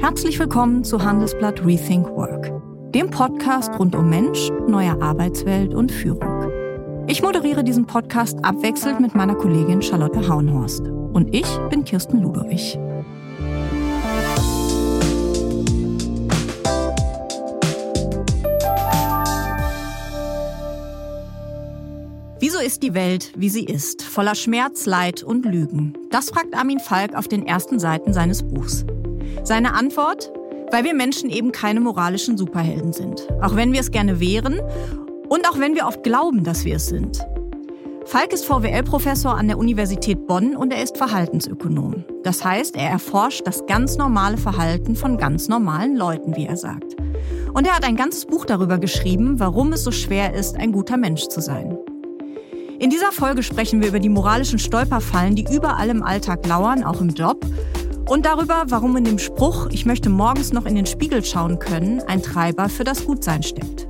Herzlich willkommen zu Handelsblatt Rethink Work, dem Podcast rund um Mensch, neue Arbeitswelt und Führung. Ich moderiere diesen Podcast abwechselnd mit meiner Kollegin Charlotte Hauenhorst. Und ich bin Kirsten Ludowig. Wieso ist die Welt, wie sie ist, voller Schmerz, Leid und Lügen? Das fragt Armin Falk auf den ersten Seiten seines Buchs. Seine Antwort? Weil wir Menschen eben keine moralischen Superhelden sind. Auch wenn wir es gerne wären und auch wenn wir oft glauben, dass wir es sind. Falk ist VWL-Professor an der Universität Bonn und er ist Verhaltensökonom. Das heißt, er erforscht das ganz normale Verhalten von ganz normalen Leuten, wie er sagt. Und er hat ein ganzes Buch darüber geschrieben, warum es so schwer ist, ein guter Mensch zu sein. In dieser Folge sprechen wir über die moralischen Stolperfallen, die überall im Alltag lauern, auch im Job. Und darüber, warum in dem Spruch, ich möchte morgens noch in den Spiegel schauen können, ein Treiber für das Gutsein steckt.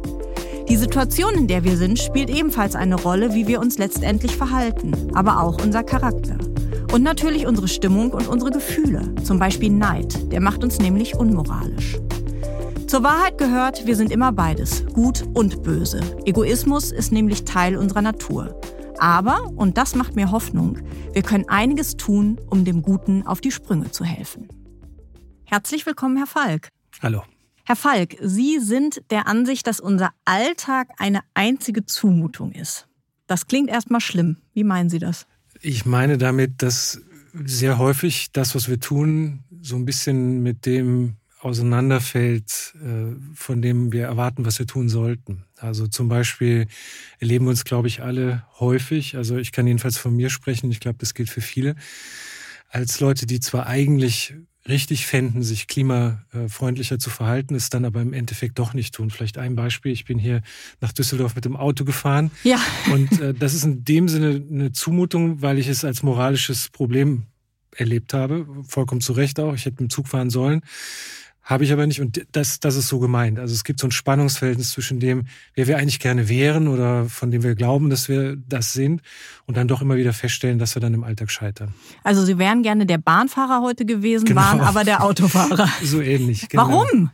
Die Situation, in der wir sind, spielt ebenfalls eine Rolle, wie wir uns letztendlich verhalten, aber auch unser Charakter. Und natürlich unsere Stimmung und unsere Gefühle, zum Beispiel Neid, der macht uns nämlich unmoralisch. Zur Wahrheit gehört, wir sind immer beides, gut und böse. Egoismus ist nämlich Teil unserer Natur. Aber, und das macht mir Hoffnung, wir können einiges tun, um dem Guten auf die Sprünge zu helfen. Herzlich willkommen, Herr Falk. Hallo. Herr Falk, Sie sind der Ansicht, dass unser Alltag eine einzige Zumutung ist. Das klingt erstmal schlimm. Wie meinen Sie das? Ich meine damit, dass sehr häufig das, was wir tun, so ein bisschen mit dem auseinanderfällt, äh, von dem wir erwarten, was wir tun sollten. Also zum Beispiel erleben wir uns, glaube ich, alle häufig, also ich kann jedenfalls von mir sprechen, ich glaube, das gilt für viele, als Leute, die zwar eigentlich richtig fänden, sich klimafreundlicher zu verhalten, es dann aber im Endeffekt doch nicht tun. Vielleicht ein Beispiel. Ich bin hier nach Düsseldorf mit dem Auto gefahren. Ja. Und äh, das ist in dem Sinne eine Zumutung, weil ich es als moralisches Problem erlebt habe. Vollkommen zu Recht auch. Ich hätte mit dem Zug fahren sollen. Habe ich aber nicht. Und das, das ist so gemeint. Also es gibt so ein Spannungsverhältnis zwischen dem, wer wir eigentlich gerne wären oder von dem wir glauben, dass wir das sind und dann doch immer wieder feststellen, dass wir dann im Alltag scheitern. Also Sie wären gerne der Bahnfahrer heute gewesen, genau. waren aber der Autofahrer. so ähnlich. Genau. Warum?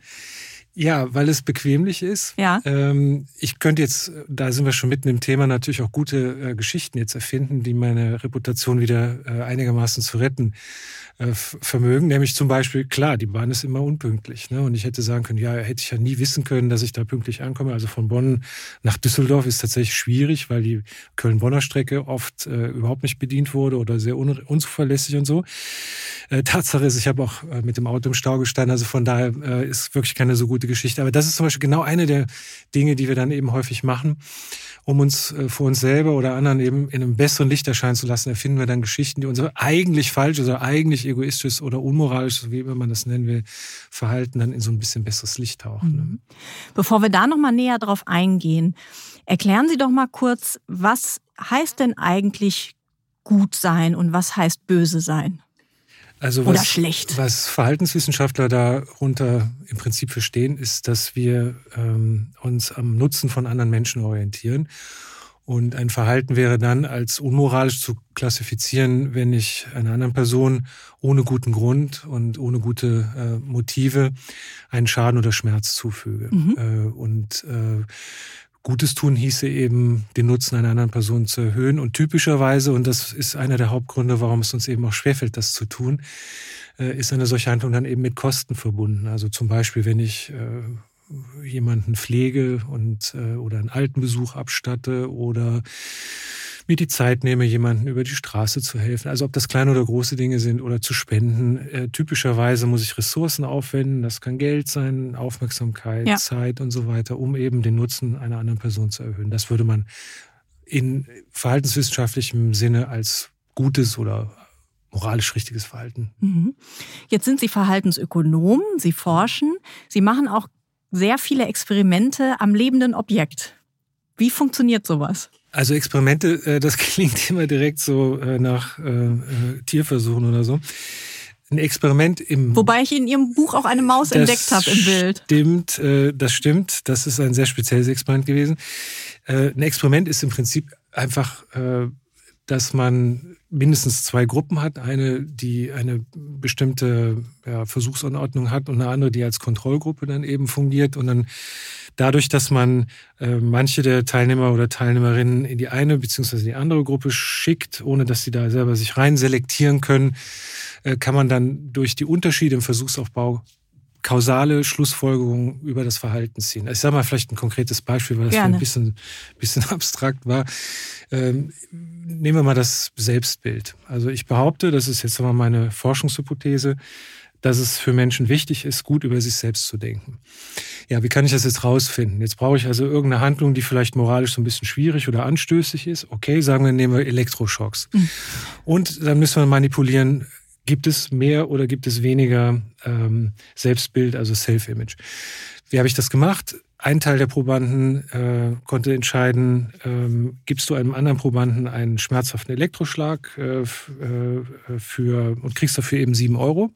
Ja, weil es bequemlich ist. Ja. Ähm, ich könnte jetzt, da sind wir schon mitten im Thema, natürlich auch gute äh, Geschichten jetzt erfinden, die meine Reputation wieder äh, einigermaßen zu retten äh, vermögen. Nämlich zum Beispiel, klar, die Bahn ist immer unpünktlich. Ne? Und ich hätte sagen können, ja, hätte ich ja nie wissen können, dass ich da pünktlich ankomme. Also von Bonn nach Düsseldorf ist tatsächlich schwierig, weil die Köln-Bonner Strecke oft äh, überhaupt nicht bedient wurde oder sehr un unzuverlässig und so. Äh, Tatsache ist, ich habe auch äh, mit dem Auto im Stau gestanden. Also von daher ist wirklich keine so gute Geschichte. Aber das ist zum Beispiel genau eine der Dinge, die wir dann eben häufig machen um uns äh, vor uns selber oder anderen eben in einem besseren Licht erscheinen zu lassen, erfinden wir dann Geschichten, die uns eigentlich falsch oder eigentlich egoistisch oder unmoralisch, wie immer man das nennen will, Verhalten dann in so ein bisschen besseres Licht tauchen. Ne? Mhm. Bevor wir da nochmal näher drauf eingehen, erklären Sie doch mal kurz, was heißt denn eigentlich gut sein und was heißt böse sein? Also was, Oder schlecht. Was Verhaltenswissenschaftler darunter im Prinzip verstehen, ist, dass wir ähm, uns am Nutzen von anderen Menschen orientieren. Und ein Verhalten wäre dann als unmoralisch zu klassifizieren, wenn ich einer anderen Person ohne guten Grund und ohne gute äh, Motive einen Schaden oder Schmerz zufüge. Mhm. Äh, und äh, Gutes tun hieße eben, den Nutzen einer anderen Person zu erhöhen. Und typischerweise, und das ist einer der Hauptgründe, warum es uns eben auch schwerfällt, das zu tun, äh, ist eine solche Handlung dann eben mit Kosten verbunden. Also zum Beispiel, wenn ich äh, jemanden pflege und äh, oder einen Altenbesuch abstatte oder mir die Zeit nehme, jemanden über die Straße zu helfen. Also ob das kleine oder große Dinge sind oder zu spenden. Äh, typischerweise muss ich Ressourcen aufwenden. Das kann Geld sein, Aufmerksamkeit, ja. Zeit und so weiter, um eben den Nutzen einer anderen Person zu erhöhen. Das würde man in verhaltenswissenschaftlichem Sinne als gutes oder moralisch richtiges Verhalten. Mhm. Jetzt sind Sie Verhaltensökonom, Sie forschen, Sie machen auch sehr viele Experimente am lebenden Objekt. Wie funktioniert sowas? Also Experimente, äh, das klingt immer direkt so äh, nach äh, Tierversuchen oder so. Ein Experiment im. Wobei ich in Ihrem Buch auch eine Maus entdeckt habe im Bild. Stimmt, das stimmt. Das ist ein sehr spezielles Experiment gewesen. Ein Experiment ist im Prinzip einfach, dass man mindestens zwei Gruppen hat. Eine, die eine bestimmte ja, Versuchsanordnung hat und eine andere, die als Kontrollgruppe dann eben fungiert. Und dann dadurch, dass man äh, manche der Teilnehmer oder Teilnehmerinnen in die eine beziehungsweise die andere Gruppe schickt, ohne dass sie da selber sich rein selektieren können, äh, kann man dann durch die Unterschiede im Versuchsaufbau kausale Schlussfolgerungen über das Verhalten ziehen. Ich sage mal vielleicht ein konkretes Beispiel, weil das ein bisschen, bisschen abstrakt war. Ähm, nehmen wir mal das Selbstbild. Also ich behaupte, das ist jetzt mal meine Forschungshypothese, dass es für Menschen wichtig ist, gut über sich selbst zu denken. Ja, wie kann ich das jetzt rausfinden? Jetzt brauche ich also irgendeine Handlung, die vielleicht moralisch so ein bisschen schwierig oder anstößig ist. Okay, sagen wir, nehmen wir Elektroschocks. Mhm. Und dann müssen wir manipulieren, Gibt es mehr oder gibt es weniger ähm, Selbstbild, also Self-Image? Wie habe ich das gemacht? Ein Teil der Probanden äh, konnte entscheiden, ähm, gibst du einem anderen Probanden einen schmerzhaften Elektroschlag äh, äh, für und kriegst dafür eben sieben Euro.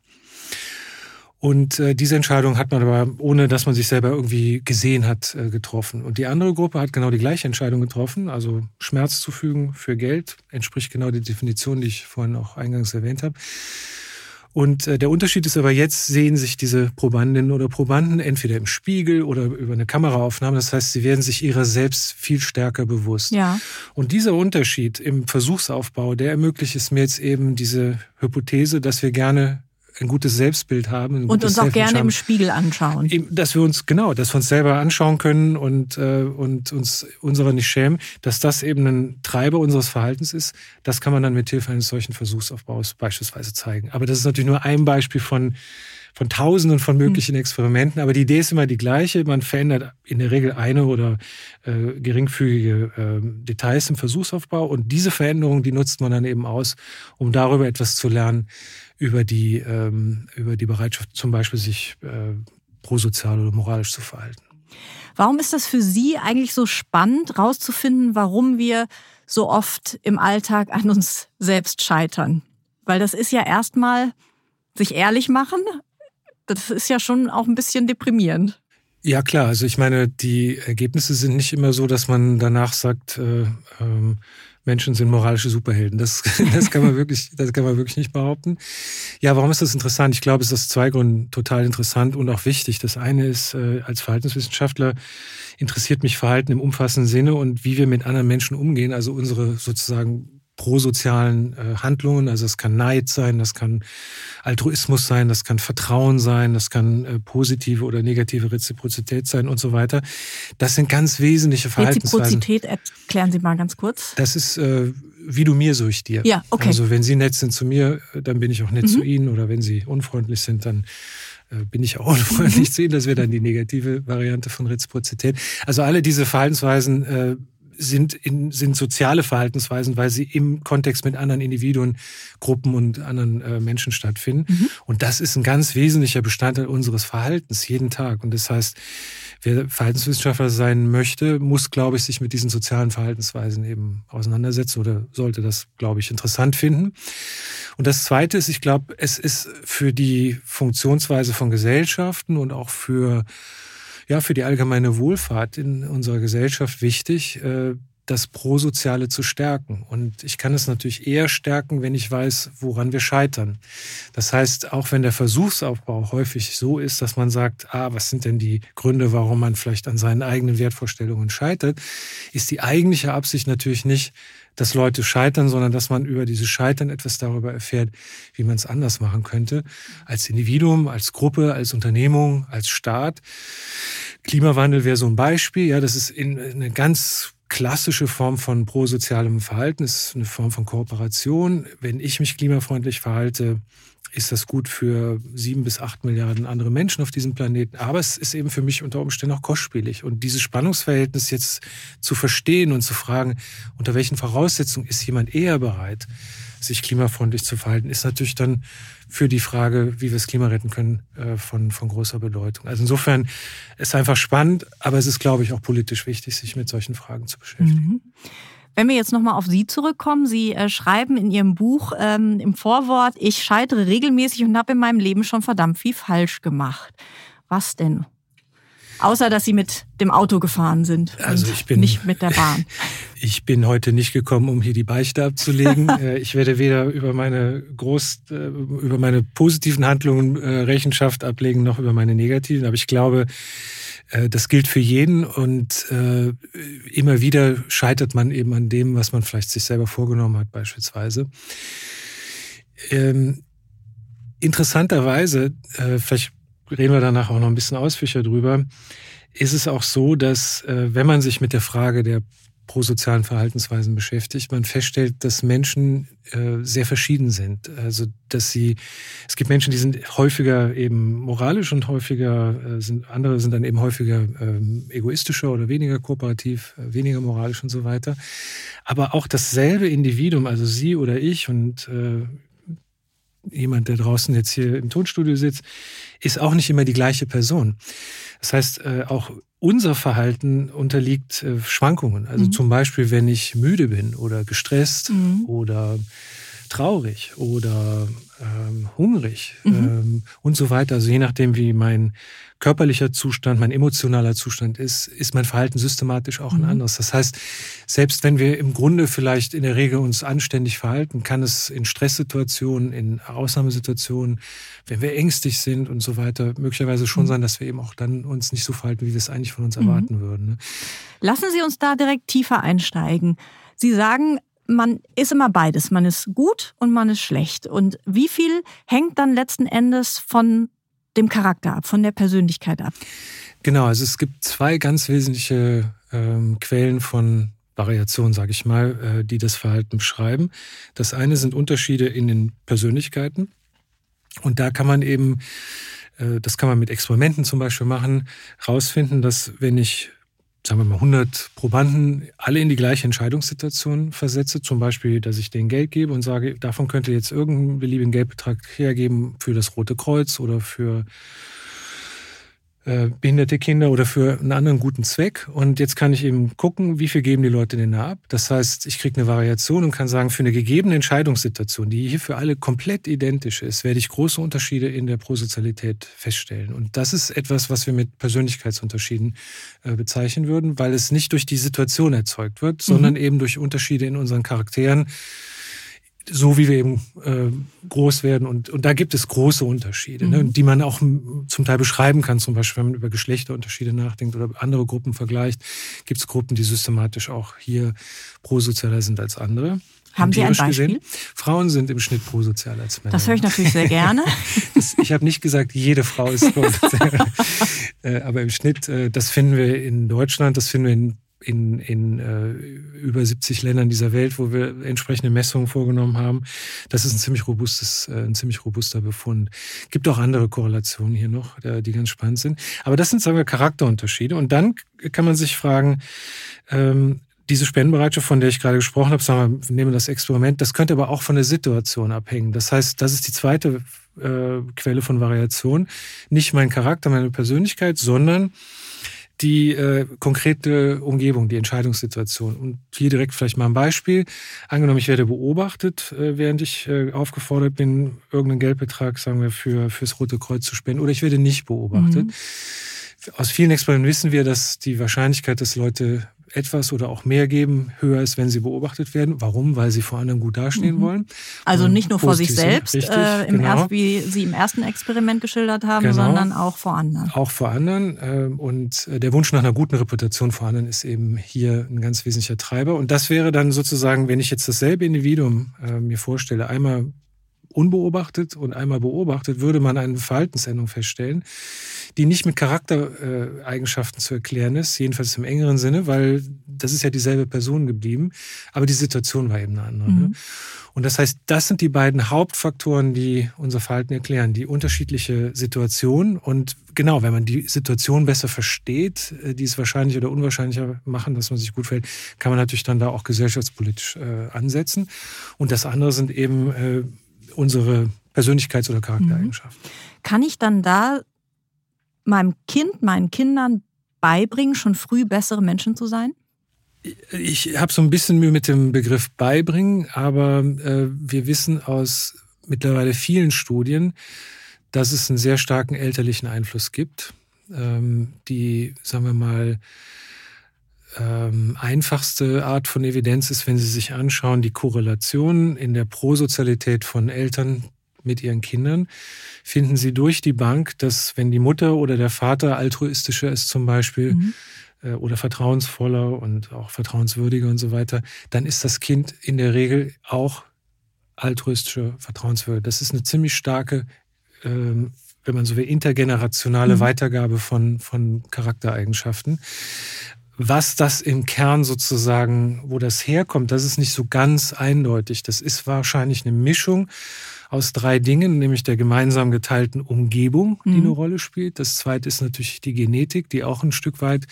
Und äh, diese Entscheidung hat man aber, ohne dass man sich selber irgendwie gesehen hat, äh, getroffen. Und die andere Gruppe hat genau die gleiche Entscheidung getroffen, also Schmerz zufügen für Geld, entspricht genau der Definition, die ich vorhin auch eingangs erwähnt habe. Und äh, der Unterschied ist aber jetzt sehen sich diese Probandinnen oder Probanden entweder im Spiegel oder über eine Kameraaufnahme. Das heißt, sie werden sich ihrer selbst viel stärker bewusst. Ja. Und dieser Unterschied im Versuchsaufbau, der ermöglicht es mir jetzt eben diese Hypothese, dass wir gerne ein gutes Selbstbild haben. Und uns auch gerne haben, im Spiegel anschauen. Dass wir uns, genau, dass wir uns selber anschauen können und, äh, und uns unserer nicht schämen, dass das eben ein Treiber unseres Verhaltens ist, das kann man dann mit Hilfe eines solchen Versuchsaufbaus beispielsweise zeigen. Aber das ist natürlich nur ein Beispiel von, von Tausenden von möglichen Experimenten. Aber die Idee ist immer die gleiche. Man verändert in der Regel eine oder äh, geringfügige äh, Details im Versuchsaufbau. Und diese Veränderung, die nutzt man dann eben aus, um darüber etwas zu lernen, über die, ähm, über die Bereitschaft, zum Beispiel sich äh, prosozial oder moralisch zu verhalten. Warum ist das für Sie eigentlich so spannend, herauszufinden, warum wir so oft im Alltag an uns selbst scheitern? Weil das ist ja erstmal sich ehrlich machen, das ist ja schon auch ein bisschen deprimierend. Ja klar, also ich meine, die Ergebnisse sind nicht immer so, dass man danach sagt, äh, ähm, Menschen sind moralische Superhelden. Das, das kann man wirklich, das kann man wirklich nicht behaupten. Ja, warum ist das interessant? Ich glaube, es ist aus zwei Gründen total interessant und auch wichtig. Das eine ist, äh, als Verhaltenswissenschaftler interessiert mich Verhalten im umfassenden Sinne und wie wir mit anderen Menschen umgehen, also unsere sozusagen prosozialen äh, Handlungen. Also es kann Neid sein, das kann Altruismus sein, das kann Vertrauen sein, das kann äh, positive oder negative Reziprozität sein und so weiter. Das sind ganz wesentliche Verhaltensweisen. Reziprozität erklären Sie mal ganz kurz. Das ist äh, wie du mir, so ich dir. Ja, okay. Also wenn Sie nett sind zu mir, dann bin ich auch nett mhm. zu Ihnen. Oder wenn Sie unfreundlich sind, dann äh, bin ich auch unfreundlich mhm. zu Ihnen. Das wäre dann die negative Variante von Reziprozität. Also alle diese Verhaltensweisen äh, sind, in, sind soziale Verhaltensweisen, weil sie im Kontext mit anderen Individuen, Gruppen und anderen äh, Menschen stattfinden. Mhm. Und das ist ein ganz wesentlicher Bestandteil unseres Verhaltens jeden Tag. Und das heißt, wer Verhaltenswissenschaftler sein möchte, muss, glaube ich, sich mit diesen sozialen Verhaltensweisen eben auseinandersetzen oder sollte das, glaube ich, interessant finden. Und das Zweite ist, ich glaube, es ist für die Funktionsweise von Gesellschaften und auch für ja, für die allgemeine Wohlfahrt in unserer Gesellschaft wichtig, äh, das Prosoziale zu stärken. Und ich kann es natürlich eher stärken, wenn ich weiß, woran wir scheitern. Das heißt, auch wenn der Versuchsaufbau häufig so ist, dass man sagt, ah, was sind denn die Gründe, warum man vielleicht an seinen eigenen Wertvorstellungen scheitert, ist die eigentliche Absicht natürlich nicht, dass Leute scheitern, sondern dass man über dieses Scheitern etwas darüber erfährt, wie man es anders machen könnte. Als Individuum, als Gruppe, als Unternehmung, als Staat. Klimawandel wäre so ein Beispiel. Ja, das ist in, eine ganz klassische Form von prosozialem Verhalten, ist eine Form von Kooperation. Wenn ich mich klimafreundlich verhalte, ist das gut für sieben bis acht Milliarden andere Menschen auf diesem Planeten. Aber es ist eben für mich unter Umständen auch kostspielig. Und dieses Spannungsverhältnis jetzt zu verstehen und zu fragen, unter welchen Voraussetzungen ist jemand eher bereit, sich klimafreundlich zu verhalten, ist natürlich dann für die Frage, wie wir das Klima retten können, äh, von, von großer Bedeutung. Also insofern ist einfach spannend, aber es ist, glaube ich, auch politisch wichtig, sich mit solchen Fragen zu beschäftigen. Mhm. Wenn wir jetzt nochmal auf Sie zurückkommen, Sie äh, schreiben in Ihrem Buch ähm, im Vorwort, ich scheitere regelmäßig und habe in meinem Leben schon verdammt viel falsch gemacht. Was denn? Außer, dass Sie mit dem Auto gefahren sind. Also ich bin nicht mit der Bahn. Ich bin heute nicht gekommen, um hier die Beichte abzulegen. Äh, ich werde weder über meine groß, äh, über meine positiven Handlungen äh, Rechenschaft ablegen, noch über meine negativen. Aber ich glaube, das gilt für jeden und immer wieder scheitert man eben an dem, was man vielleicht sich selber vorgenommen hat, beispielsweise. Ähm, interessanterweise, vielleicht reden wir danach auch noch ein bisschen ausführlicher drüber, ist es auch so, dass äh, wenn man sich mit der Frage der prosozialen Verhaltensweisen beschäftigt, man feststellt, dass Menschen äh, sehr verschieden sind. Also dass sie, es gibt Menschen, die sind häufiger eben moralisch und häufiger äh, sind andere sind dann eben häufiger ähm, egoistischer oder weniger kooperativ, äh, weniger moralisch und so weiter. Aber auch dasselbe Individuum, also Sie oder ich und äh, jemand, der draußen jetzt hier im Tonstudio sitzt, ist auch nicht immer die gleiche Person. Das heißt, äh, auch unser Verhalten unterliegt äh, Schwankungen. Also mhm. zum Beispiel, wenn ich müde bin oder gestresst mhm. oder traurig oder ähm, hungrig mhm. ähm, und so weiter. Also je nachdem, wie mein körperlicher Zustand, mein emotionaler Zustand ist, ist mein Verhalten systematisch auch ein mhm. anderes. Das heißt, selbst wenn wir im Grunde vielleicht in der Regel uns anständig verhalten, kann es in Stresssituationen, in Ausnahmesituationen, wenn wir ängstlich sind und so weiter, möglicherweise schon mhm. sein, dass wir eben auch dann uns nicht so verhalten, wie wir es eigentlich von uns mhm. erwarten würden. Ne? Lassen Sie uns da direkt tiefer einsteigen. Sie sagen, man ist immer beides. Man ist gut und man ist schlecht. Und wie viel hängt dann letzten Endes von dem Charakter ab, von der Persönlichkeit ab? Genau, also es gibt zwei ganz wesentliche ähm, Quellen von Variation, sage ich mal, äh, die das Verhalten beschreiben. Das eine sind Unterschiede in den Persönlichkeiten. Und da kann man eben, äh, das kann man mit Experimenten zum Beispiel machen, rausfinden, dass wenn ich sagen wir mal 100 Probanden alle in die gleiche Entscheidungssituation versetze, zum Beispiel, dass ich denen Geld gebe und sage, davon könnte jetzt irgendeinen beliebigen Geldbetrag hergeben für das Rote Kreuz oder für äh, behinderte Kinder oder für einen anderen guten Zweck. Und jetzt kann ich eben gucken, wie viel geben die Leute denn da ab. Das heißt, ich kriege eine Variation und kann sagen, für eine gegebene Entscheidungssituation, die hier für alle komplett identisch ist, werde ich große Unterschiede in der Prosozialität feststellen. Und das ist etwas, was wir mit Persönlichkeitsunterschieden äh, bezeichnen würden, weil es nicht durch die Situation erzeugt wird, sondern mhm. eben durch Unterschiede in unseren Charakteren so wie wir eben äh, groß werden. Und, und da gibt es große Unterschiede, ne, mhm. ne, die man auch zum Teil beschreiben kann. Zum Beispiel, wenn man über Geschlechterunterschiede nachdenkt oder andere Gruppen vergleicht, gibt es Gruppen, die systematisch auch hier prosozialer sind als andere. Haben Sie ein Beispiel? Gesehen. Frauen sind im Schnitt prosozialer als Männer. Das höre ich natürlich sehr gerne. das, ich habe nicht gesagt, jede Frau ist prosozial. Äh, aber im Schnitt, äh, das finden wir in Deutschland, das finden wir in in, in äh, über 70 Ländern dieser Welt, wo wir entsprechende Messungen vorgenommen haben. Das ist ein ziemlich robustes, äh, ein ziemlich robuster Befund. Gibt auch andere Korrelationen hier noch, äh, die ganz spannend sind. Aber das sind, sagen wir, Charakterunterschiede. Und dann kann man sich fragen, ähm, diese Spendenbereitschaft, von der ich gerade gesprochen habe, sagen wir, nehmen das Experiment, das könnte aber auch von der Situation abhängen. Das heißt, das ist die zweite äh, Quelle von Variation. Nicht mein Charakter, meine Persönlichkeit, sondern die äh, konkrete Umgebung, die Entscheidungssituation. Und hier direkt vielleicht mal ein Beispiel. Angenommen, ich werde beobachtet, äh, während ich äh, aufgefordert bin, irgendeinen Geldbetrag, sagen wir, für fürs Rote Kreuz zu spenden, oder ich werde nicht beobachtet. Mhm. Aus vielen Experimenten wissen wir, dass die Wahrscheinlichkeit, dass Leute etwas oder auch mehr geben, höher ist, wenn sie beobachtet werden. Warum? Weil sie vor anderen gut dastehen mhm. wollen. Also nicht nur vor sich selbst, Richtig, äh, im genau. erst, wie Sie im ersten Experiment geschildert haben, genau. sondern auch vor anderen. Auch vor anderen. Äh, und der Wunsch nach einer guten Reputation vor anderen ist eben hier ein ganz wesentlicher Treiber. Und das wäre dann sozusagen, wenn ich jetzt dasselbe Individuum äh, mir vorstelle, einmal unbeobachtet und einmal beobachtet, würde man eine Verhaltensänderung feststellen, die nicht mit Charaktereigenschaften zu erklären ist, jedenfalls im engeren Sinne, weil das ist ja dieselbe Person geblieben, aber die Situation war eben eine andere. Ne? Mhm. Ne? Und das heißt, das sind die beiden Hauptfaktoren, die unser Verhalten erklären, die unterschiedliche Situation. Und genau, wenn man die Situation besser versteht, äh, die es wahrscheinlich oder unwahrscheinlicher machen, dass man sich gut fällt, kann man natürlich dann da auch gesellschaftspolitisch äh, ansetzen. Und das andere sind eben äh, unsere Persönlichkeits- oder Charaktereigenschaften. Mhm. Kann ich dann da meinem Kind, meinen Kindern beibringen, schon früh bessere Menschen zu sein? Ich habe so ein bisschen Mühe mit dem Begriff beibringen, aber äh, wir wissen aus mittlerweile vielen Studien, dass es einen sehr starken elterlichen Einfluss gibt. Ähm, die, sagen wir mal, ähm, einfachste Art von Evidenz ist, wenn Sie sich anschauen, die Korrelation in der Prosozialität von Eltern mit ihren Kindern, finden Sie durch die Bank, dass wenn die Mutter oder der Vater altruistischer ist zum Beispiel mhm. äh, oder vertrauensvoller und auch vertrauenswürdiger und so weiter, dann ist das Kind in der Regel auch altruistischer, vertrauenswürdiger. Das ist eine ziemlich starke ähm, wenn man so will, intergenerationale mhm. Weitergabe von, von Charaktereigenschaften. Was das im Kern sozusagen, wo das herkommt, das ist nicht so ganz eindeutig. Das ist wahrscheinlich eine Mischung aus drei Dingen, nämlich der gemeinsam geteilten Umgebung, die mhm. eine Rolle spielt. Das zweite ist natürlich die Genetik, die auch ein Stück weit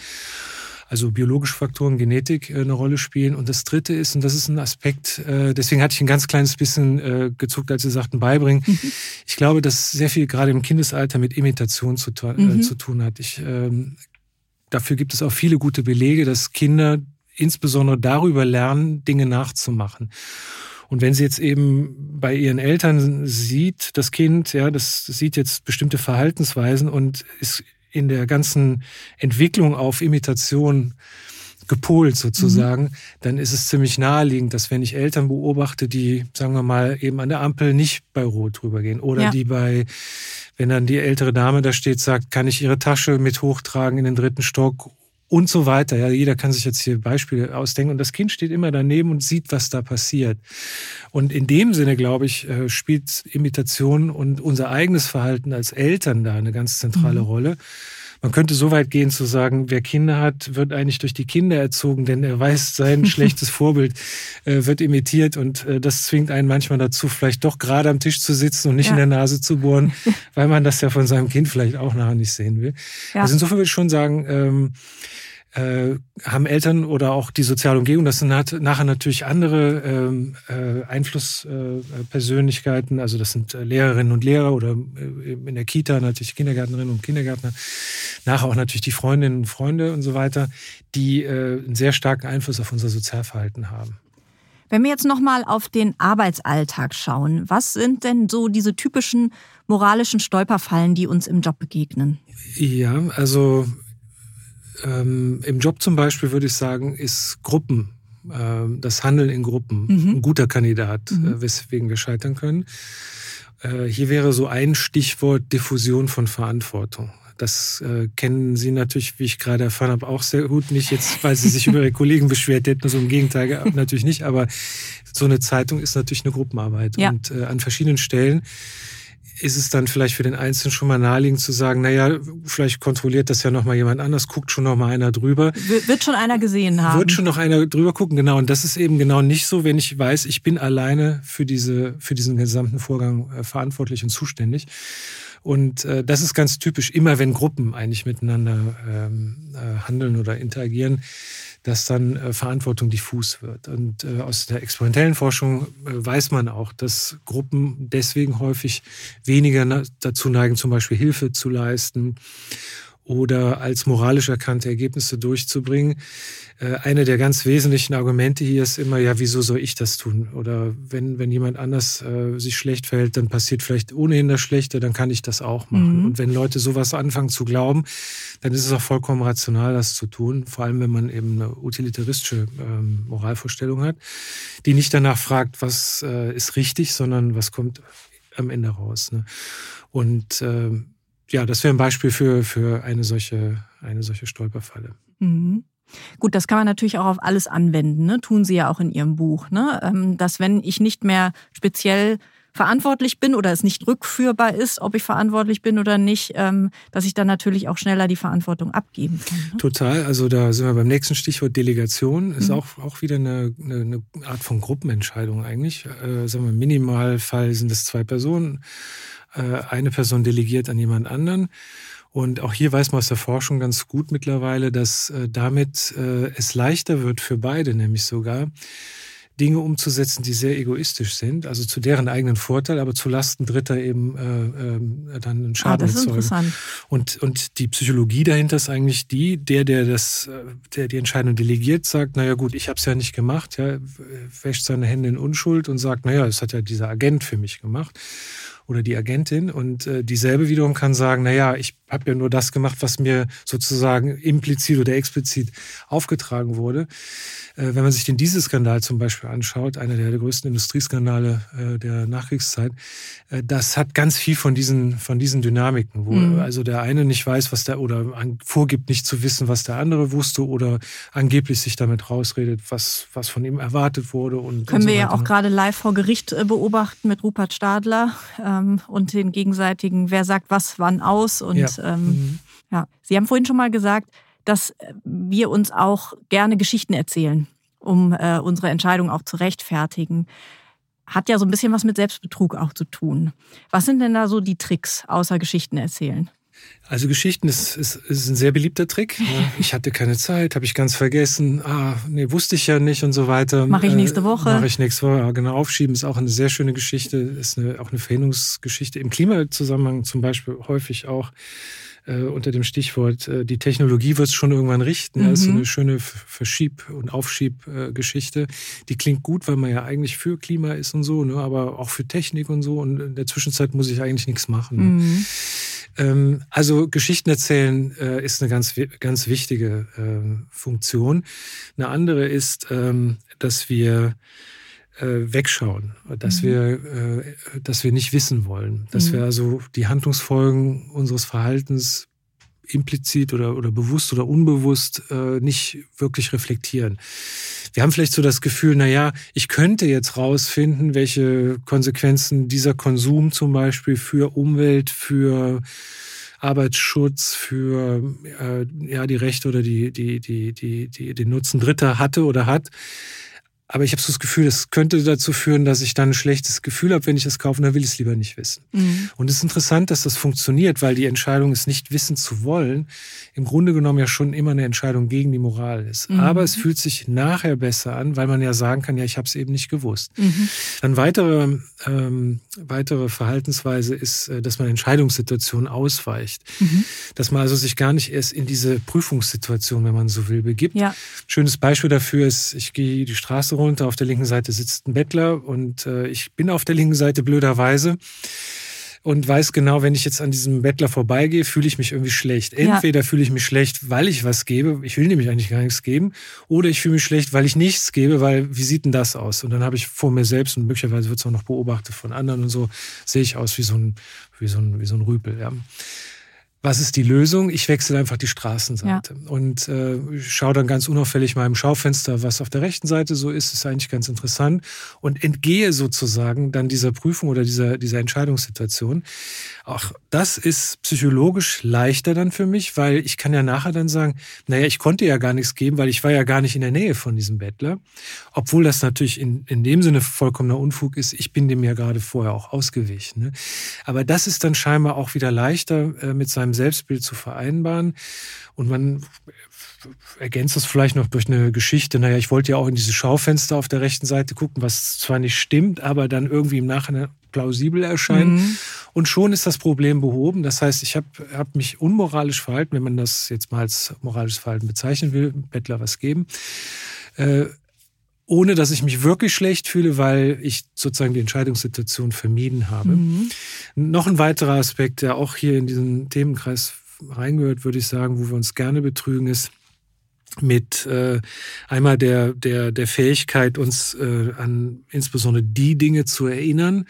also biologische Faktoren, Genetik äh, eine Rolle spielen. Und das Dritte ist, und das ist ein Aspekt, äh, deswegen hatte ich ein ganz kleines bisschen äh, gezuckt, als Sie sagten, beibringen. Mhm. Ich glaube, dass sehr viel gerade im Kindesalter mit Imitation zu, mhm. zu tun hat. Ich, ähm, dafür gibt es auch viele gute Belege, dass Kinder insbesondere darüber lernen, Dinge nachzumachen. Und wenn sie jetzt eben bei ihren Eltern sieht, das Kind, ja, das sieht jetzt bestimmte Verhaltensweisen und ist in der ganzen Entwicklung auf Imitation gepolt sozusagen, mhm. dann ist es ziemlich naheliegend, dass wenn ich Eltern beobachte, die, sagen wir mal, eben an der Ampel nicht bei Rot drüber gehen oder ja. die bei, wenn dann die ältere Dame da steht, sagt, kann ich ihre Tasche mit hochtragen in den dritten Stock und so weiter. Ja, jeder kann sich jetzt hier Beispiele ausdenken und das Kind steht immer daneben und sieht, was da passiert. Und in dem Sinne, glaube ich, äh, spielt Imitation und unser eigenes Verhalten als Eltern da eine ganz zentrale mhm. Rolle. Man könnte so weit gehen zu sagen, wer Kinder hat, wird eigentlich durch die Kinder erzogen, denn er weiß, sein schlechtes Vorbild äh, wird imitiert und äh, das zwingt einen manchmal dazu, vielleicht doch gerade am Tisch zu sitzen und nicht ja. in der Nase zu bohren, weil man das ja von seinem Kind vielleicht auch nachher nicht sehen will. Ja. Also insofern würde ich schon sagen, ähm, äh, haben Eltern oder auch die soziale Umgebung, das sind nachher natürlich andere ähm, äh, Einflusspersönlichkeiten, äh, also das sind äh, Lehrerinnen und Lehrer oder äh, in der Kita natürlich Kindergärtnerinnen und Kindergärtner, nachher auch natürlich die Freundinnen und Freunde und so weiter, die einen sehr starken Einfluss auf unser Sozialverhalten haben. Wenn wir jetzt nochmal auf den Arbeitsalltag schauen, was sind denn so diese typischen moralischen Stolperfallen, die uns im Job begegnen? Ja, also ähm, im Job zum Beispiel würde ich sagen, ist Gruppen, äh, das Handeln in Gruppen mhm. ein guter Kandidat, mhm. äh, weswegen wir scheitern können. Äh, hier wäre so ein Stichwort Diffusion von Verantwortung. Das äh, kennen Sie natürlich, wie ich gerade erfahren habe, auch sehr gut. Nicht jetzt, weil Sie sich über Ihre Kollegen beschwert hätten, so im Gegenteil, natürlich nicht. Aber so eine Zeitung ist natürlich eine Gruppenarbeit. Ja. Und äh, an verschiedenen Stellen ist es dann vielleicht für den Einzelnen schon mal naheliegend zu sagen, naja, vielleicht kontrolliert das ja noch mal jemand anders, guckt schon noch mal einer drüber. Wird schon einer gesehen haben. Wird schon noch einer drüber gucken, genau. Und das ist eben genau nicht so, wenn ich weiß, ich bin alleine für diese, für diesen gesamten Vorgang äh, verantwortlich und zuständig. Und äh, das ist ganz typisch, immer wenn Gruppen eigentlich miteinander ähm, äh, handeln oder interagieren, dass dann äh, Verantwortung diffus wird. Und äh, aus der experimentellen Forschung äh, weiß man auch, dass Gruppen deswegen häufig weniger dazu neigen, zum Beispiel Hilfe zu leisten oder als moralisch erkannte Ergebnisse durchzubringen. Äh, eine der ganz wesentlichen Argumente hier ist immer, ja, wieso soll ich das tun? Oder wenn, wenn jemand anders äh, sich schlecht verhält, dann passiert vielleicht ohnehin das Schlechte, dann kann ich das auch machen. Mhm. Und wenn Leute sowas anfangen zu glauben, dann ist es auch vollkommen rational, das zu tun. Vor allem, wenn man eben eine utilitaristische ähm, Moralvorstellung hat, die nicht danach fragt, was äh, ist richtig, sondern was kommt am Ende raus. Ne? Und äh, ja, das wäre ein Beispiel für, für eine, solche, eine solche Stolperfalle. Mhm. Gut, das kann man natürlich auch auf alles anwenden, ne? tun Sie ja auch in Ihrem Buch, ne? Ähm, dass wenn ich nicht mehr speziell verantwortlich bin oder es nicht rückführbar ist, ob ich verantwortlich bin oder nicht, ähm, dass ich dann natürlich auch schneller die Verantwortung abgeben kann. Ne? Total. Also da sind wir beim nächsten Stichwort Delegation. Ist mhm. auch, auch wieder eine, eine, Art von Gruppenentscheidung eigentlich. Äh, sagen wir, im Minimalfall sind es zwei Personen. Äh, eine Person delegiert an jemand anderen. Und auch hier weiß man aus der Forschung ganz gut mittlerweile, dass äh, damit äh, es leichter wird für beide, nämlich sogar, Dinge umzusetzen, die sehr egoistisch sind, also zu deren eigenen Vorteil, aber zu Lasten Dritter eben äh, äh, dann einen Schaden ah, das erzeugen. Ist interessant. Und, und die Psychologie dahinter ist eigentlich die, der, der das, äh, der die Entscheidung delegiert, sagt, naja gut, ich habe es ja nicht gemacht, ja, wäscht seine Hände in Unschuld und sagt, naja, das hat ja dieser Agent für mich gemacht oder die Agentin. Und äh, dieselbe wiederum kann sagen, na ja, ich habe ja nur das gemacht, was mir sozusagen implizit oder explizit aufgetragen wurde. Äh, wenn man sich den Dieselskandal zum Beispiel anschaut, einer der größten Industrieskandale äh, der Nachkriegszeit, äh, das hat ganz viel von diesen, von diesen Dynamiken, wo mhm. also der eine nicht weiß, was der oder vorgibt, nicht zu wissen, was der andere wusste oder angeblich sich damit rausredet, was, was von ihm erwartet wurde. Und, Können und so wir ja auch gerade live vor Gericht beobachten mit Rupert Stadler ähm, und den gegenseitigen, wer sagt was wann aus und ja. Ähm, mhm. ja. Sie haben vorhin schon mal gesagt, dass wir uns auch gerne Geschichten erzählen, um äh, unsere Entscheidung auch zu rechtfertigen. Hat ja so ein bisschen was mit Selbstbetrug auch zu tun. Was sind denn da so die Tricks außer Geschichten erzählen? Also Geschichten ist, ist, ist ein sehr beliebter Trick. Ich hatte keine Zeit, habe ich ganz vergessen. Ah, nee, wusste ich ja nicht und so weiter. Mache ich nächste Woche. Äh, Mache ich nächste Woche. Genau, aufschieben ist auch eine sehr schöne Geschichte. Ist eine, auch eine Verhinderungsgeschichte. Im Klimazusammenhang zum Beispiel häufig auch äh, unter dem Stichwort, äh, die Technologie wird es schon irgendwann richten. Mhm. Das ist so eine schöne Verschieb- und Aufschiebgeschichte. die klingt gut, weil man ja eigentlich für Klima ist und so, ne? aber auch für Technik und so. Und in der Zwischenzeit muss ich eigentlich nichts machen. Ne? Mhm. Ähm, also Geschichten erzählen äh, ist eine ganz, ganz wichtige äh, Funktion. Eine andere ist, ähm, dass wir äh, wegschauen, dass mhm. wir, äh, dass wir nicht wissen wollen, dass mhm. wir also die Handlungsfolgen unseres Verhaltens implizit oder, oder bewusst oder unbewusst äh, nicht wirklich reflektieren. Wir haben vielleicht so das Gefühl, na ja, ich könnte jetzt rausfinden, welche Konsequenzen dieser Konsum zum Beispiel für Umwelt, für Arbeitsschutz, für äh, ja die Rechte oder die die die die die den Nutzen Dritter hatte oder hat. Aber ich habe so das Gefühl, es könnte dazu führen, dass ich dann ein schlechtes Gefühl habe, wenn ich es kaufe, und dann will ich es lieber nicht wissen. Mhm. Und es ist interessant, dass das funktioniert, weil die Entscheidung, es nicht wissen zu wollen, im Grunde genommen ja schon immer eine Entscheidung gegen die Moral ist. Mhm. Aber es fühlt sich nachher besser an, weil man ja sagen kann, ja, ich habe es eben nicht gewusst. Mhm. Dann weitere, ähm, weitere Verhaltensweise ist, äh, dass man Entscheidungssituationen ausweicht. Mhm. Dass man also sich gar nicht erst in diese Prüfungssituation, wenn man so will, begibt. Ja. Schönes Beispiel dafür ist, ich gehe die Straße runter, auf der linken Seite sitzt ein Bettler und äh, ich bin auf der linken Seite blöderweise und weiß genau, wenn ich jetzt an diesem Bettler vorbeigehe, fühle ich mich irgendwie schlecht. Entweder ja. fühle ich mich schlecht, weil ich was gebe, ich will nämlich eigentlich gar nichts geben, oder ich fühle mich schlecht, weil ich nichts gebe, weil wie sieht denn das aus? Und dann habe ich vor mir selbst und möglicherweise wird es auch noch beobachtet von anderen und so, sehe ich aus wie so ein, wie so ein, wie so ein Rüpel. Ja. Was ist die Lösung? Ich wechsle einfach die Straßenseite ja. und äh, schaue dann ganz unauffällig mal im Schaufenster, was auf der rechten Seite so ist. Ist eigentlich ganz interessant und entgehe sozusagen dann dieser Prüfung oder dieser dieser Entscheidungssituation. Auch das ist psychologisch leichter dann für mich, weil ich kann ja nachher dann sagen, naja, ich konnte ja gar nichts geben, weil ich war ja gar nicht in der Nähe von diesem Bettler, obwohl das natürlich in in dem Sinne vollkommener Unfug ist. Ich bin dem ja gerade vorher auch ausgewichen. Ne? Aber das ist dann scheinbar auch wieder leichter äh, mit seinem seinem Selbstbild zu vereinbaren. Und man ergänzt das vielleicht noch durch eine Geschichte. Naja, ich wollte ja auch in diese Schaufenster auf der rechten Seite gucken, was zwar nicht stimmt, aber dann irgendwie im Nachhinein plausibel erscheint. Mhm. Und schon ist das Problem behoben. Das heißt, ich habe hab mich unmoralisch verhalten, wenn man das jetzt mal als moralisches Verhalten bezeichnen will, Bettler was geben. Äh, ohne dass ich mich wirklich schlecht fühle, weil ich sozusagen die Entscheidungssituation vermieden habe. Mhm. Noch ein weiterer Aspekt, der auch hier in diesen Themenkreis reingehört, würde ich sagen, wo wir uns gerne betrügen, ist mit äh, einmal der, der, der Fähigkeit, uns äh, an insbesondere die Dinge zu erinnern, mhm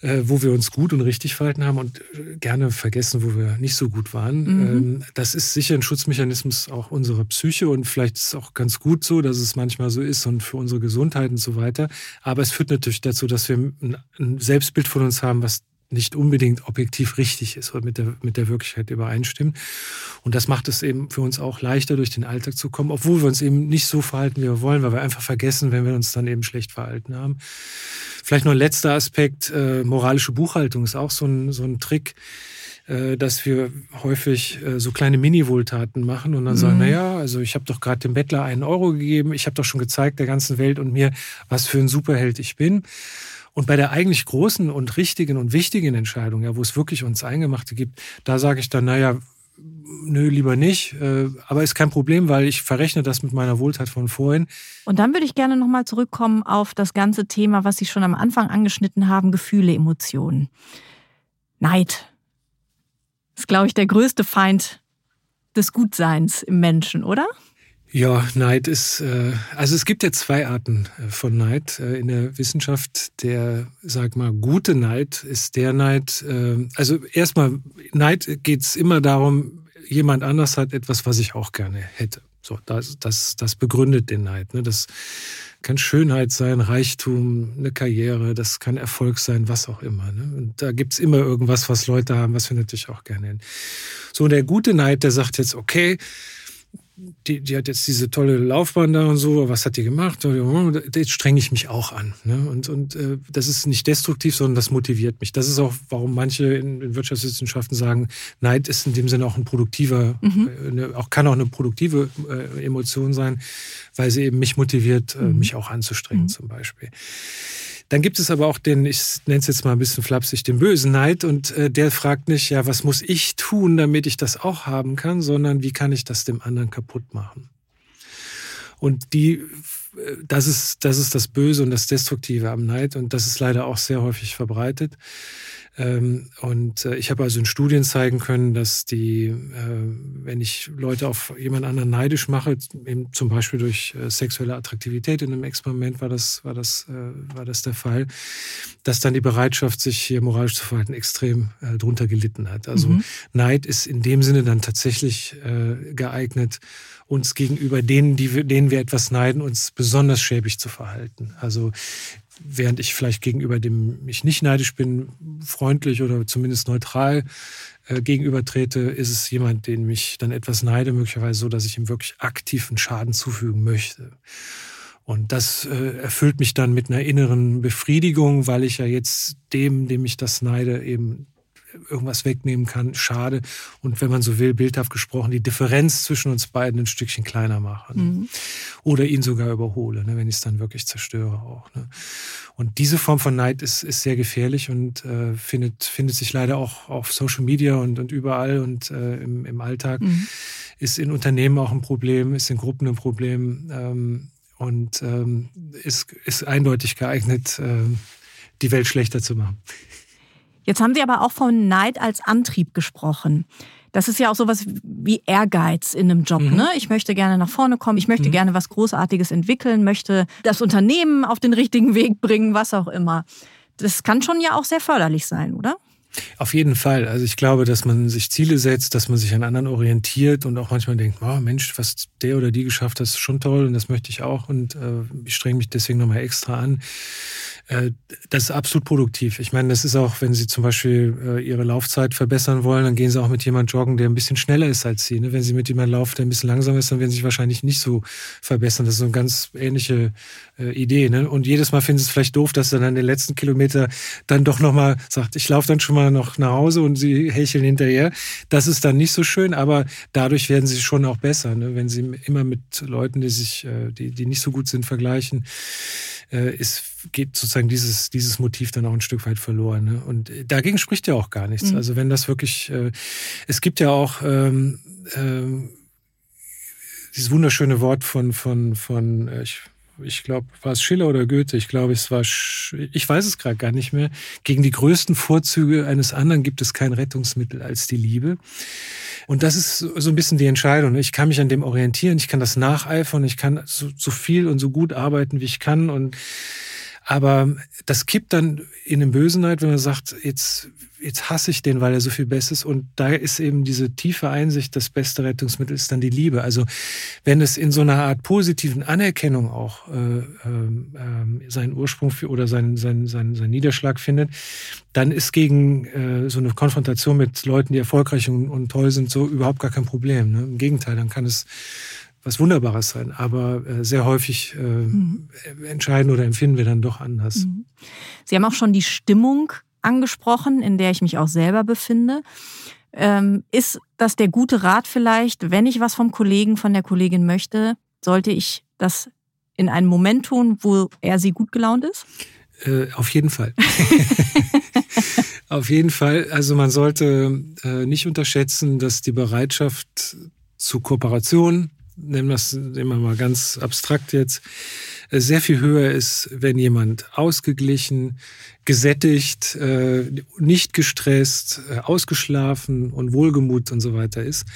wo wir uns gut und richtig verhalten haben und äh, gerne vergessen, wo wir nicht so gut waren. Mhm. Ähm, das ist sicher ein Schutzmechanismus auch unserer Psyche und vielleicht ist es auch ganz gut so, dass es manchmal so ist und für unsere Gesundheit und so weiter. Aber es führt natürlich dazu, dass wir ein Selbstbild von uns haben, was nicht unbedingt objektiv richtig ist oder mit der, mit der Wirklichkeit übereinstimmt. Und das macht es eben für uns auch leichter, durch den Alltag zu kommen, obwohl wir uns eben nicht so verhalten, wie wir wollen, weil wir einfach vergessen, wenn wir uns dann eben schlecht verhalten haben. Vielleicht noch ein letzter Aspekt, äh, moralische Buchhaltung ist auch so ein, so ein Trick, äh, dass wir häufig äh, so kleine Mini-Wohltaten machen und dann mhm. sagen, na ja, also ich habe doch gerade dem Bettler einen Euro gegeben, ich habe doch schon gezeigt der ganzen Welt und mir, was für ein Superheld ich bin. Und bei der eigentlich großen und richtigen und wichtigen Entscheidung, ja, wo es wirklich uns Eingemachte gibt, da sage ich dann, naja, nö, lieber nicht. Äh, aber ist kein Problem, weil ich verrechne das mit meiner Wohltat von vorhin. Und dann würde ich gerne nochmal zurückkommen auf das ganze Thema, was Sie schon am Anfang angeschnitten haben, Gefühle, Emotionen. Neid. Es glaube ich, der größte Feind des Gutseins im Menschen, oder? Ja, Neid ist, äh, also es gibt ja zwei Arten äh, von Neid äh, in der Wissenschaft. Der, sag mal, gute Neid ist der Neid, also erstmal, Neid geht es immer darum, jemand anders hat etwas, was ich auch gerne hätte. So, das, das, das begründet den Neid. Ne? Das kann Schönheit sein, Reichtum, eine Karriere, das kann Erfolg sein, was auch immer. Ne? Und da gibt's immer irgendwas, was Leute haben, was wir natürlich auch gerne hätten. So, und der gute Neid, der sagt jetzt, okay, die, die hat jetzt diese tolle Laufbahn da und so, was hat die gemacht? Jetzt strenge ich mich auch an. Ne? Und, und äh, das ist nicht destruktiv, sondern das motiviert mich. Das ist auch, warum manche in, in Wirtschaftswissenschaften sagen, Neid ist in dem Sinne auch ein produktiver, mhm. äh, eine, auch kann auch eine produktive äh, Emotion sein, weil sie eben mich motiviert, äh, mhm. mich auch anzustrengen mhm. zum Beispiel. Dann gibt es aber auch den, ich nenne es jetzt mal ein bisschen flapsig, den bösen Neid und äh, der fragt nicht, ja, was muss ich tun, damit ich das auch haben kann, sondern wie kann ich das dem anderen kaputt machen? Und die, äh, das ist, das ist das Böse und das Destruktive am Neid und das ist leider auch sehr häufig verbreitet. Ähm, und äh, ich habe also in Studien zeigen können, dass die, äh, wenn ich Leute auf jemand anderen neidisch mache, eben zum Beispiel durch äh, sexuelle Attraktivität in einem Experiment war das, war das, war das der Fall, dass dann die Bereitschaft, sich hier moralisch zu verhalten, extrem drunter gelitten hat. Also mhm. Neid ist in dem Sinne dann tatsächlich geeignet, uns gegenüber denen, die wir, denen wir etwas neiden, uns besonders schäbig zu verhalten. Also während ich vielleicht gegenüber dem ich nicht neidisch bin, freundlich oder zumindest neutral äh, gegenübertrete, ist es jemand, den mich dann etwas neide, möglicherweise so, dass ich ihm wirklich aktiven Schaden zufügen möchte. Und das äh, erfüllt mich dann mit einer inneren Befriedigung, weil ich ja jetzt dem, dem ich das neide, eben irgendwas wegnehmen kann, schade. Und wenn man so will, bildhaft gesprochen, die Differenz zwischen uns beiden ein Stückchen kleiner mache. Mhm. Oder ihn sogar überhole, ne, wenn ich es dann wirklich zerstöre auch. Ne? Und diese Form von Neid ist, ist sehr gefährlich und äh, findet, findet sich leider auch auf Social Media und, und überall und äh, im, im Alltag. Mhm. Ist in Unternehmen auch ein Problem, ist in Gruppen ein Problem ähm, und ähm, ist, ist eindeutig geeignet, äh, die Welt schlechter zu machen. Jetzt haben Sie aber auch von Neid als Antrieb gesprochen. Das ist ja auch sowas wie Ehrgeiz in einem Job. Mhm. Ne? Ich möchte gerne nach vorne kommen, ich möchte mhm. gerne was Großartiges entwickeln, möchte das Unternehmen auf den richtigen Weg bringen, was auch immer. Das kann schon ja auch sehr förderlich sein, oder? Auf jeden Fall. Also ich glaube, dass man sich Ziele setzt, dass man sich an anderen orientiert und auch manchmal denkt, oh Mensch, was der oder die geschafft hat, ist schon toll und das möchte ich auch und äh, ich strenge mich deswegen nochmal extra an. Äh, das ist absolut produktiv. Ich meine, das ist auch, wenn Sie zum Beispiel äh, Ihre Laufzeit verbessern wollen, dann gehen Sie auch mit jemandem joggen, der ein bisschen schneller ist als Sie. Ne? Wenn Sie mit jemandem laufen, der ein bisschen langsamer ist, dann werden Sie sich wahrscheinlich nicht so verbessern. Das ist so eine ganz ähnliche äh, Idee. Ne? Und jedes Mal finden Sie es vielleicht doof, dass er dann den letzten Kilometer dann doch nochmal sagt, ich laufe dann schon mal noch nach Hause und Sie hecheln hinterher. Das ist dann nicht so schön, aber dadurch werden Sie schon auch besser. Ne? Wenn Sie immer mit Leuten, die sich, die, die nicht so gut sind, vergleichen, ist geht sozusagen dieses, dieses Motiv dann auch ein Stück weit verloren. Ne? Und dagegen spricht ja auch gar nichts. Mhm. Also wenn das wirklich, äh, es gibt ja auch ähm, äh, dieses wunderschöne Wort von, von, von äh, ich, ich glaube, war es Schiller oder Goethe? Ich glaube, es war, Sch ich weiß es gerade gar nicht mehr. Gegen die größten Vorzüge eines anderen gibt es kein Rettungsmittel als die Liebe. Und das ist so ein bisschen die Entscheidung. Ich kann mich an dem orientieren, ich kann das nacheifern, ich kann so, so viel und so gut arbeiten, wie ich kann und aber das kippt dann in den Bösen halt, wenn man sagt, jetzt, jetzt hasse ich den, weil er so viel besser ist. Und da ist eben diese tiefe Einsicht, das beste Rettungsmittel ist dann die Liebe. Also wenn es in so einer Art positiven Anerkennung auch äh, äh, seinen Ursprung für, oder seinen, seinen, seinen, seinen Niederschlag findet, dann ist gegen äh, so eine Konfrontation mit Leuten, die erfolgreich und, und toll sind, so überhaupt gar kein Problem. Ne? Im Gegenteil, dann kann es was Wunderbares sein. Aber äh, sehr häufig äh, mhm. entscheiden oder empfinden wir dann doch anders. Mhm. Sie haben auch schon die Stimmung angesprochen, in der ich mich auch selber befinde. Ähm, ist das der gute Rat vielleicht, wenn ich was vom Kollegen, von der Kollegin möchte, sollte ich das in einem Moment tun, wo er sie gut gelaunt ist? Äh, auf jeden Fall. auf jeden Fall. Also man sollte äh, nicht unterschätzen, dass die Bereitschaft zu Kooperation, nennen wir es immer mal ganz abstrakt jetzt, äh, sehr viel höher ist, wenn jemand ausgeglichen, gesättigt, äh, nicht gestresst, äh, ausgeschlafen und wohlgemut und so weiter ist.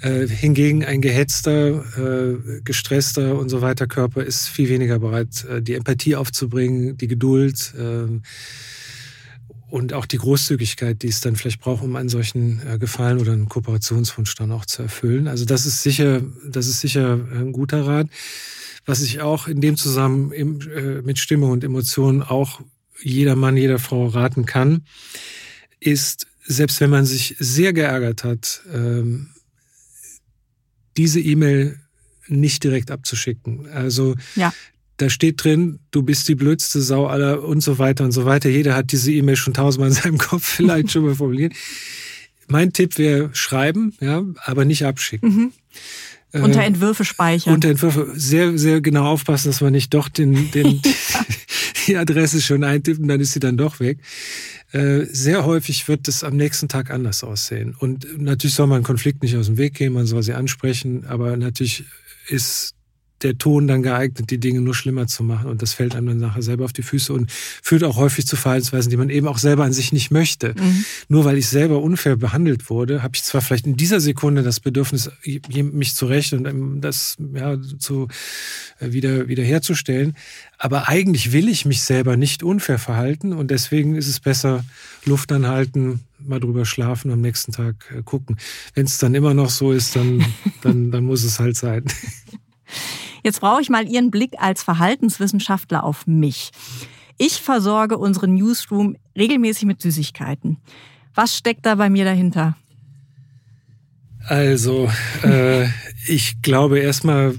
Hingegen ein gehetzter, gestresster und so weiter Körper ist viel weniger bereit, die Empathie aufzubringen, die Geduld ähm, und auch die Großzügigkeit, die es dann vielleicht braucht, um einen solchen Gefallen oder einen Kooperationswunsch dann auch zu erfüllen. Also das ist sicher, das ist sicher ein guter Rat. Was ich auch in dem Zusammenhang äh, mit Stimmung und Emotionen auch jeder Mann, jeder Frau raten kann, ist, selbst wenn man sich sehr geärgert hat, ähm, diese E-Mail nicht direkt abzuschicken. Also ja. Da steht drin, du bist die blödste Sau aller und so weiter und so weiter. Jeder hat diese E-Mail schon tausendmal in seinem Kopf vielleicht schon mal formuliert. Mein Tipp wäre schreiben, ja, aber nicht abschicken. Mhm. Äh, unter Entwürfe speichern. Unter Entwürfe sehr, sehr genau aufpassen, dass man nicht doch den, den, die Adresse schon eintippen, dann ist sie dann doch weg. Äh, sehr häufig wird es am nächsten Tag anders aussehen. Und natürlich soll man Konflikt nicht aus dem Weg gehen, man soll sie ansprechen, aber natürlich ist der Ton dann geeignet, die Dinge nur schlimmer zu machen. Und das fällt einem dann nachher selber auf die Füße und führt auch häufig zu Verhaltensweisen, die man eben auch selber an sich nicht möchte. Mhm. Nur weil ich selber unfair behandelt wurde, habe ich zwar vielleicht in dieser Sekunde das Bedürfnis, mich zurecht und ähm, das ja, zu äh, wieder wiederherzustellen. Aber eigentlich will ich mich selber nicht unfair verhalten und deswegen ist es besser, Luft anhalten, mal drüber schlafen, am nächsten Tag äh, gucken. Wenn es dann immer noch so ist, dann, dann, dann muss es halt sein. Jetzt brauche ich mal Ihren Blick als Verhaltenswissenschaftler auf mich. Ich versorge unseren Newsroom regelmäßig mit Süßigkeiten. Was steckt da bei mir dahinter? Also, äh, ich glaube erstmal,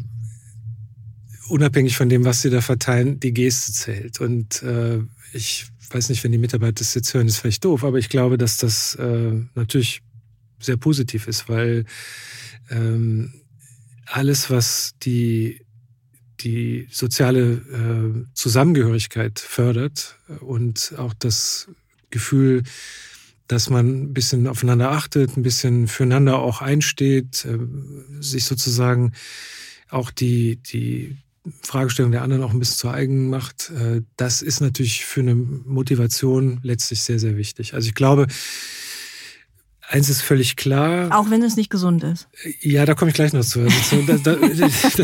unabhängig von dem, was Sie da verteilen, die Geste zählt. Und äh, ich weiß nicht, wenn die Mitarbeiter das jetzt hören, ist vielleicht doof, aber ich glaube, dass das äh, natürlich sehr positiv ist, weil ähm, alles, was die die soziale äh, Zusammengehörigkeit fördert und auch das Gefühl, dass man ein bisschen aufeinander achtet, ein bisschen füreinander auch einsteht, äh, sich sozusagen auch die, die Fragestellung der anderen auch ein bisschen zu eigen macht. Äh, das ist natürlich für eine Motivation letztlich sehr, sehr wichtig. Also ich glaube, Eins ist völlig klar. Auch wenn es nicht gesund ist. Ja, da komme ich gleich noch zu. Also, da, da, da,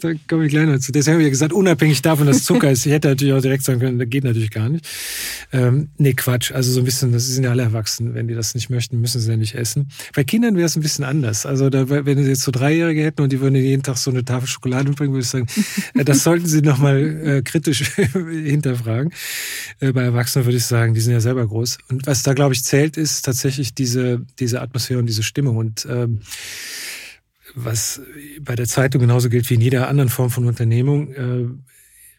da, komme ich gleich noch zu. Deswegen habe ich ja gesagt, unabhängig davon, dass Zucker ist. Ich hätte natürlich auch direkt sagen können, das geht natürlich gar nicht. Ähm, nee, Quatsch. Also so ein bisschen, das sind ja alle erwachsen. Wenn die das nicht möchten, müssen sie ja nicht essen. Bei Kindern wäre es ein bisschen anders. Also da, wenn sie jetzt so Dreijährige hätten und die würden jeden Tag so eine Tafel Schokolade bringen, würde ich sagen, äh, das sollten sie nochmal äh, kritisch hinterfragen. Äh, bei Erwachsenen würde ich sagen, die sind ja selber groß. Und was da, glaube ich, zählt, ist tatsächlich diese diese Atmosphäre und diese Stimmung. Und ähm, was bei der Zeitung genauso gilt wie in jeder anderen Form von Unternehmung, äh,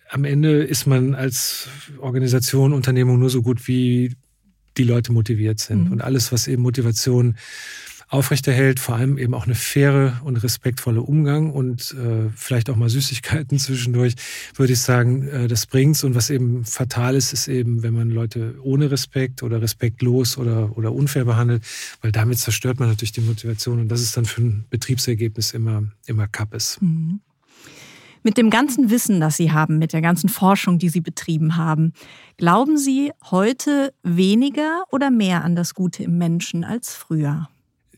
am Ende ist man als Organisation, Unternehmung nur so gut, wie die Leute motiviert sind. Mhm. Und alles, was eben Motivation aufrechterhält, vor allem eben auch eine faire und respektvolle Umgang und äh, vielleicht auch mal Süßigkeiten zwischendurch, würde ich sagen, äh, das bringt's. Und was eben fatal ist, ist eben, wenn man Leute ohne Respekt oder respektlos oder, oder unfair behandelt, weil damit zerstört man natürlich die Motivation und das ist dann für ein Betriebsergebnis immer, immer Kappes. Mhm. Mit dem ganzen Wissen, das Sie haben, mit der ganzen Forschung, die Sie betrieben haben, glauben Sie heute weniger oder mehr an das Gute im Menschen als früher?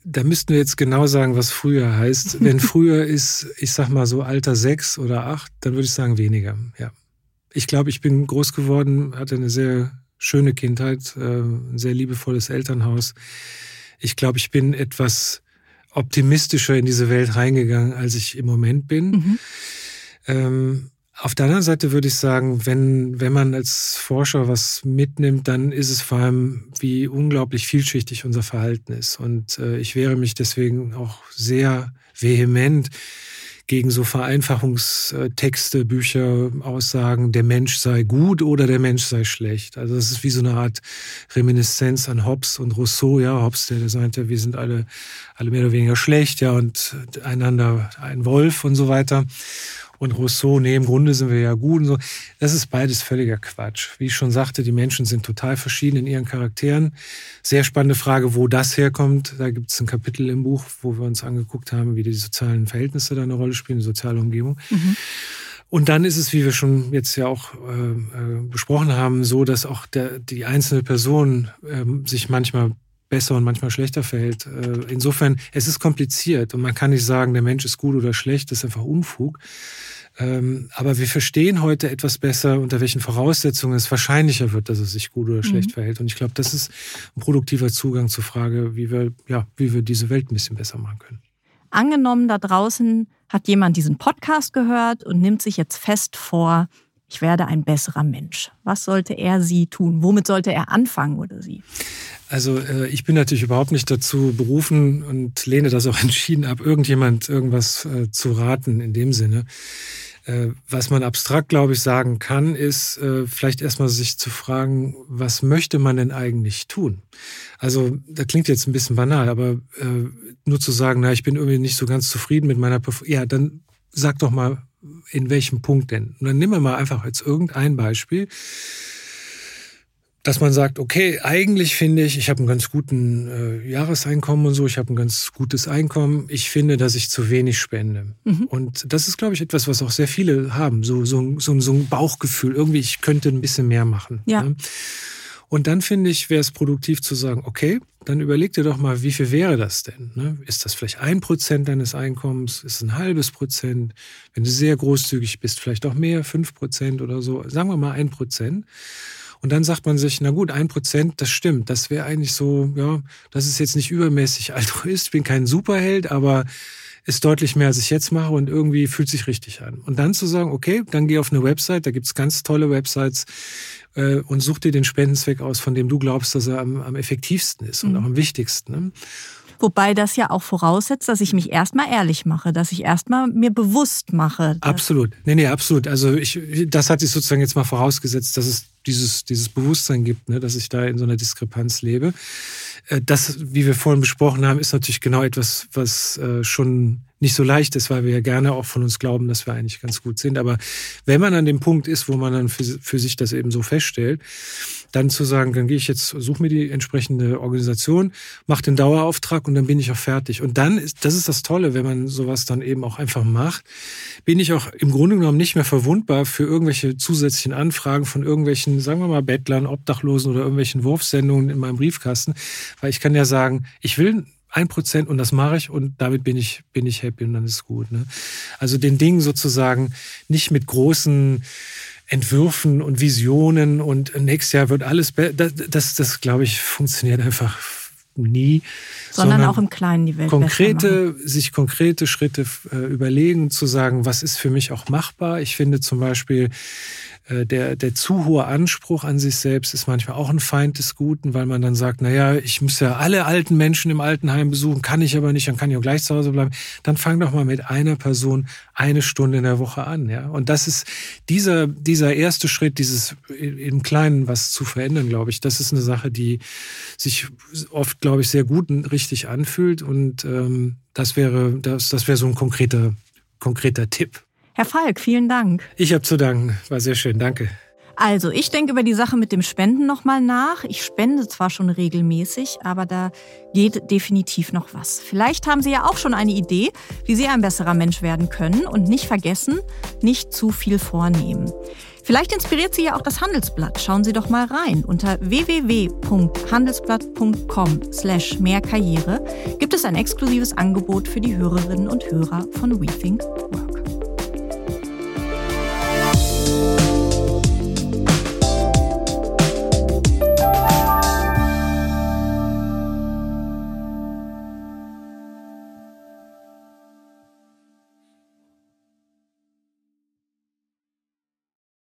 Da müssten wir jetzt genau sagen, was früher heißt. Wenn früher ist, ich sag mal so Alter sechs oder acht, dann würde ich sagen weniger, ja. Ich glaube, ich bin groß geworden, hatte eine sehr schöne Kindheit, äh, ein sehr liebevolles Elternhaus. Ich glaube, ich bin etwas optimistischer in diese Welt reingegangen, als ich im Moment bin. Mhm. Ähm, auf der anderen Seite würde ich sagen, wenn, wenn man als Forscher was mitnimmt, dann ist es vor allem, wie unglaublich vielschichtig unser Verhalten ist. Und äh, ich wehre mich deswegen auch sehr vehement gegen so Vereinfachungstexte, Bücher, Aussagen, der Mensch sei gut oder der Mensch sei schlecht. Also das ist wie so eine Art Reminiszenz an Hobbes und Rousseau. Ja, Hobbes, der, der sagte, wir sind alle, alle mehr oder weniger schlecht, ja, und einander ein Wolf und so weiter und Rousseau, nee, im Grunde sind wir ja gut und so. Das ist beides völliger Quatsch. Wie ich schon sagte, die Menschen sind total verschieden in ihren Charakteren. Sehr spannende Frage, wo das herkommt. Da gibt es ein Kapitel im Buch, wo wir uns angeguckt haben, wie die sozialen Verhältnisse da eine Rolle spielen, die soziale Umgebung. Mhm. Und dann ist es, wie wir schon jetzt ja auch äh, äh besprochen haben, so, dass auch der, die einzelne Person äh, sich manchmal besser und manchmal schlechter verhält. Äh, insofern, es ist kompliziert und man kann nicht sagen, der Mensch ist gut oder schlecht, das ist einfach Unfug. Ähm, aber wir verstehen heute etwas besser, unter welchen Voraussetzungen es wahrscheinlicher wird, dass es sich gut oder schlecht mhm. verhält. Und ich glaube, das ist ein produktiver Zugang zur Frage, wie wir, ja, wie wir diese Welt ein bisschen besser machen können. Angenommen, da draußen hat jemand diesen Podcast gehört und nimmt sich jetzt fest vor, ich werde ein besserer Mensch. Was sollte er sie tun? Womit sollte er anfangen oder sie? Also äh, ich bin natürlich überhaupt nicht dazu berufen und lehne das auch entschieden ab, irgendjemand irgendwas äh, zu raten in dem Sinne. Äh, was man abstrakt, glaube ich, sagen kann, ist äh, vielleicht erstmal sich zu fragen, was möchte man denn eigentlich tun? Also, das klingt jetzt ein bisschen banal, aber äh, nur zu sagen, na, ich bin irgendwie nicht so ganz zufrieden mit meiner Performance, ja, dann sag doch mal, in welchem Punkt denn? Und dann nehmen wir mal einfach jetzt irgendein Beispiel dass man sagt, okay, eigentlich finde ich, ich habe einen ganz guten äh, Jahreseinkommen und so, ich habe ein ganz gutes Einkommen. Ich finde, dass ich zu wenig spende. Mhm. Und das ist, glaube ich, etwas, was auch sehr viele haben, so, so, so, so ein Bauchgefühl. Irgendwie, ich könnte ein bisschen mehr machen. Ja. Ne? Und dann finde ich, wäre es produktiv zu sagen, okay, dann überleg dir doch mal, wie viel wäre das denn? Ne? Ist das vielleicht ein Prozent deines Einkommens? Ist es ein halbes Prozent? Wenn du sehr großzügig bist, vielleicht auch mehr, fünf Prozent oder so. Sagen wir mal ein Prozent. Und dann sagt man sich, na gut, ein Prozent, das stimmt. Das wäre eigentlich so, ja, das ist jetzt nicht übermäßig altruist. Ich bin kein Superheld, aber ist deutlich mehr, als ich jetzt mache und irgendwie fühlt sich richtig an. Und dann zu sagen, okay, dann geh auf eine Website, da gibt's ganz tolle Websites äh, und such dir den Spendenzweck aus, von dem du glaubst, dass er am, am effektivsten ist und mhm. auch am wichtigsten. Ne? Wobei das ja auch voraussetzt, dass ich mich erstmal ehrlich mache, dass ich erstmal mir bewusst mache. Absolut. Nee, nee, absolut. Also ich, das hat sich sozusagen jetzt mal vorausgesetzt, dass es dieses, dieses Bewusstsein gibt, ne, dass ich da in so einer Diskrepanz lebe. Äh, das, wie wir vorhin besprochen haben, ist natürlich genau etwas, was äh, schon nicht so leicht ist, weil wir ja gerne auch von uns glauben, dass wir eigentlich ganz gut sind. Aber wenn man an dem Punkt ist, wo man dann für, für sich das eben so feststellt, dann zu sagen, dann gehe ich jetzt, suche mir die entsprechende Organisation, mache den Dauerauftrag und dann bin ich auch fertig. Und dann ist, das ist das Tolle, wenn man sowas dann eben auch einfach macht, bin ich auch im Grunde genommen nicht mehr verwundbar für irgendwelche zusätzlichen Anfragen von irgendwelchen, sagen wir mal, Bettlern, Obdachlosen oder irgendwelchen Wurfsendungen in meinem Briefkasten, weil ich kann ja sagen, ich will ein Prozent und das mache ich und damit bin ich, bin ich happy und dann ist gut. Ne? Also den Dingen sozusagen nicht mit großen Entwürfen und Visionen und nächstes Jahr wird alles, das, das, das glaube ich, funktioniert einfach nie. Sondern, sondern auch im Kleinen die Welt konkrete, sich konkrete Schritte äh, überlegen, zu sagen, was ist für mich auch machbar. Ich finde zum Beispiel, der, der zu hohe Anspruch an sich selbst ist manchmal auch ein Feind des Guten, weil man dann sagt, na ja, ich muss ja alle alten Menschen im Altenheim besuchen, kann ich aber nicht, dann kann ich auch gleich zu Hause bleiben. Dann fang doch mal mit einer Person eine Stunde in der Woche an, ja. Und das ist dieser, dieser erste Schritt, dieses im Kleinen was zu verändern, glaube ich, das ist eine Sache, die sich oft, glaube ich, sehr gut und richtig anfühlt. Und ähm, das wäre, das, das wäre so ein konkreter, konkreter Tipp. Herr Falk, vielen Dank. Ich habe zu danken. War sehr schön. Danke. Also, ich denke über die Sache mit dem Spenden nochmal nach. Ich spende zwar schon regelmäßig, aber da geht definitiv noch was. Vielleicht haben Sie ja auch schon eine Idee, wie Sie ein besserer Mensch werden können und nicht vergessen, nicht zu viel vornehmen. Vielleicht inspiriert Sie ja auch das Handelsblatt. Schauen Sie doch mal rein. Unter www.handelsblatt.com slash mehrkarriere gibt es ein exklusives Angebot für die Hörerinnen und Hörer von We Think Work.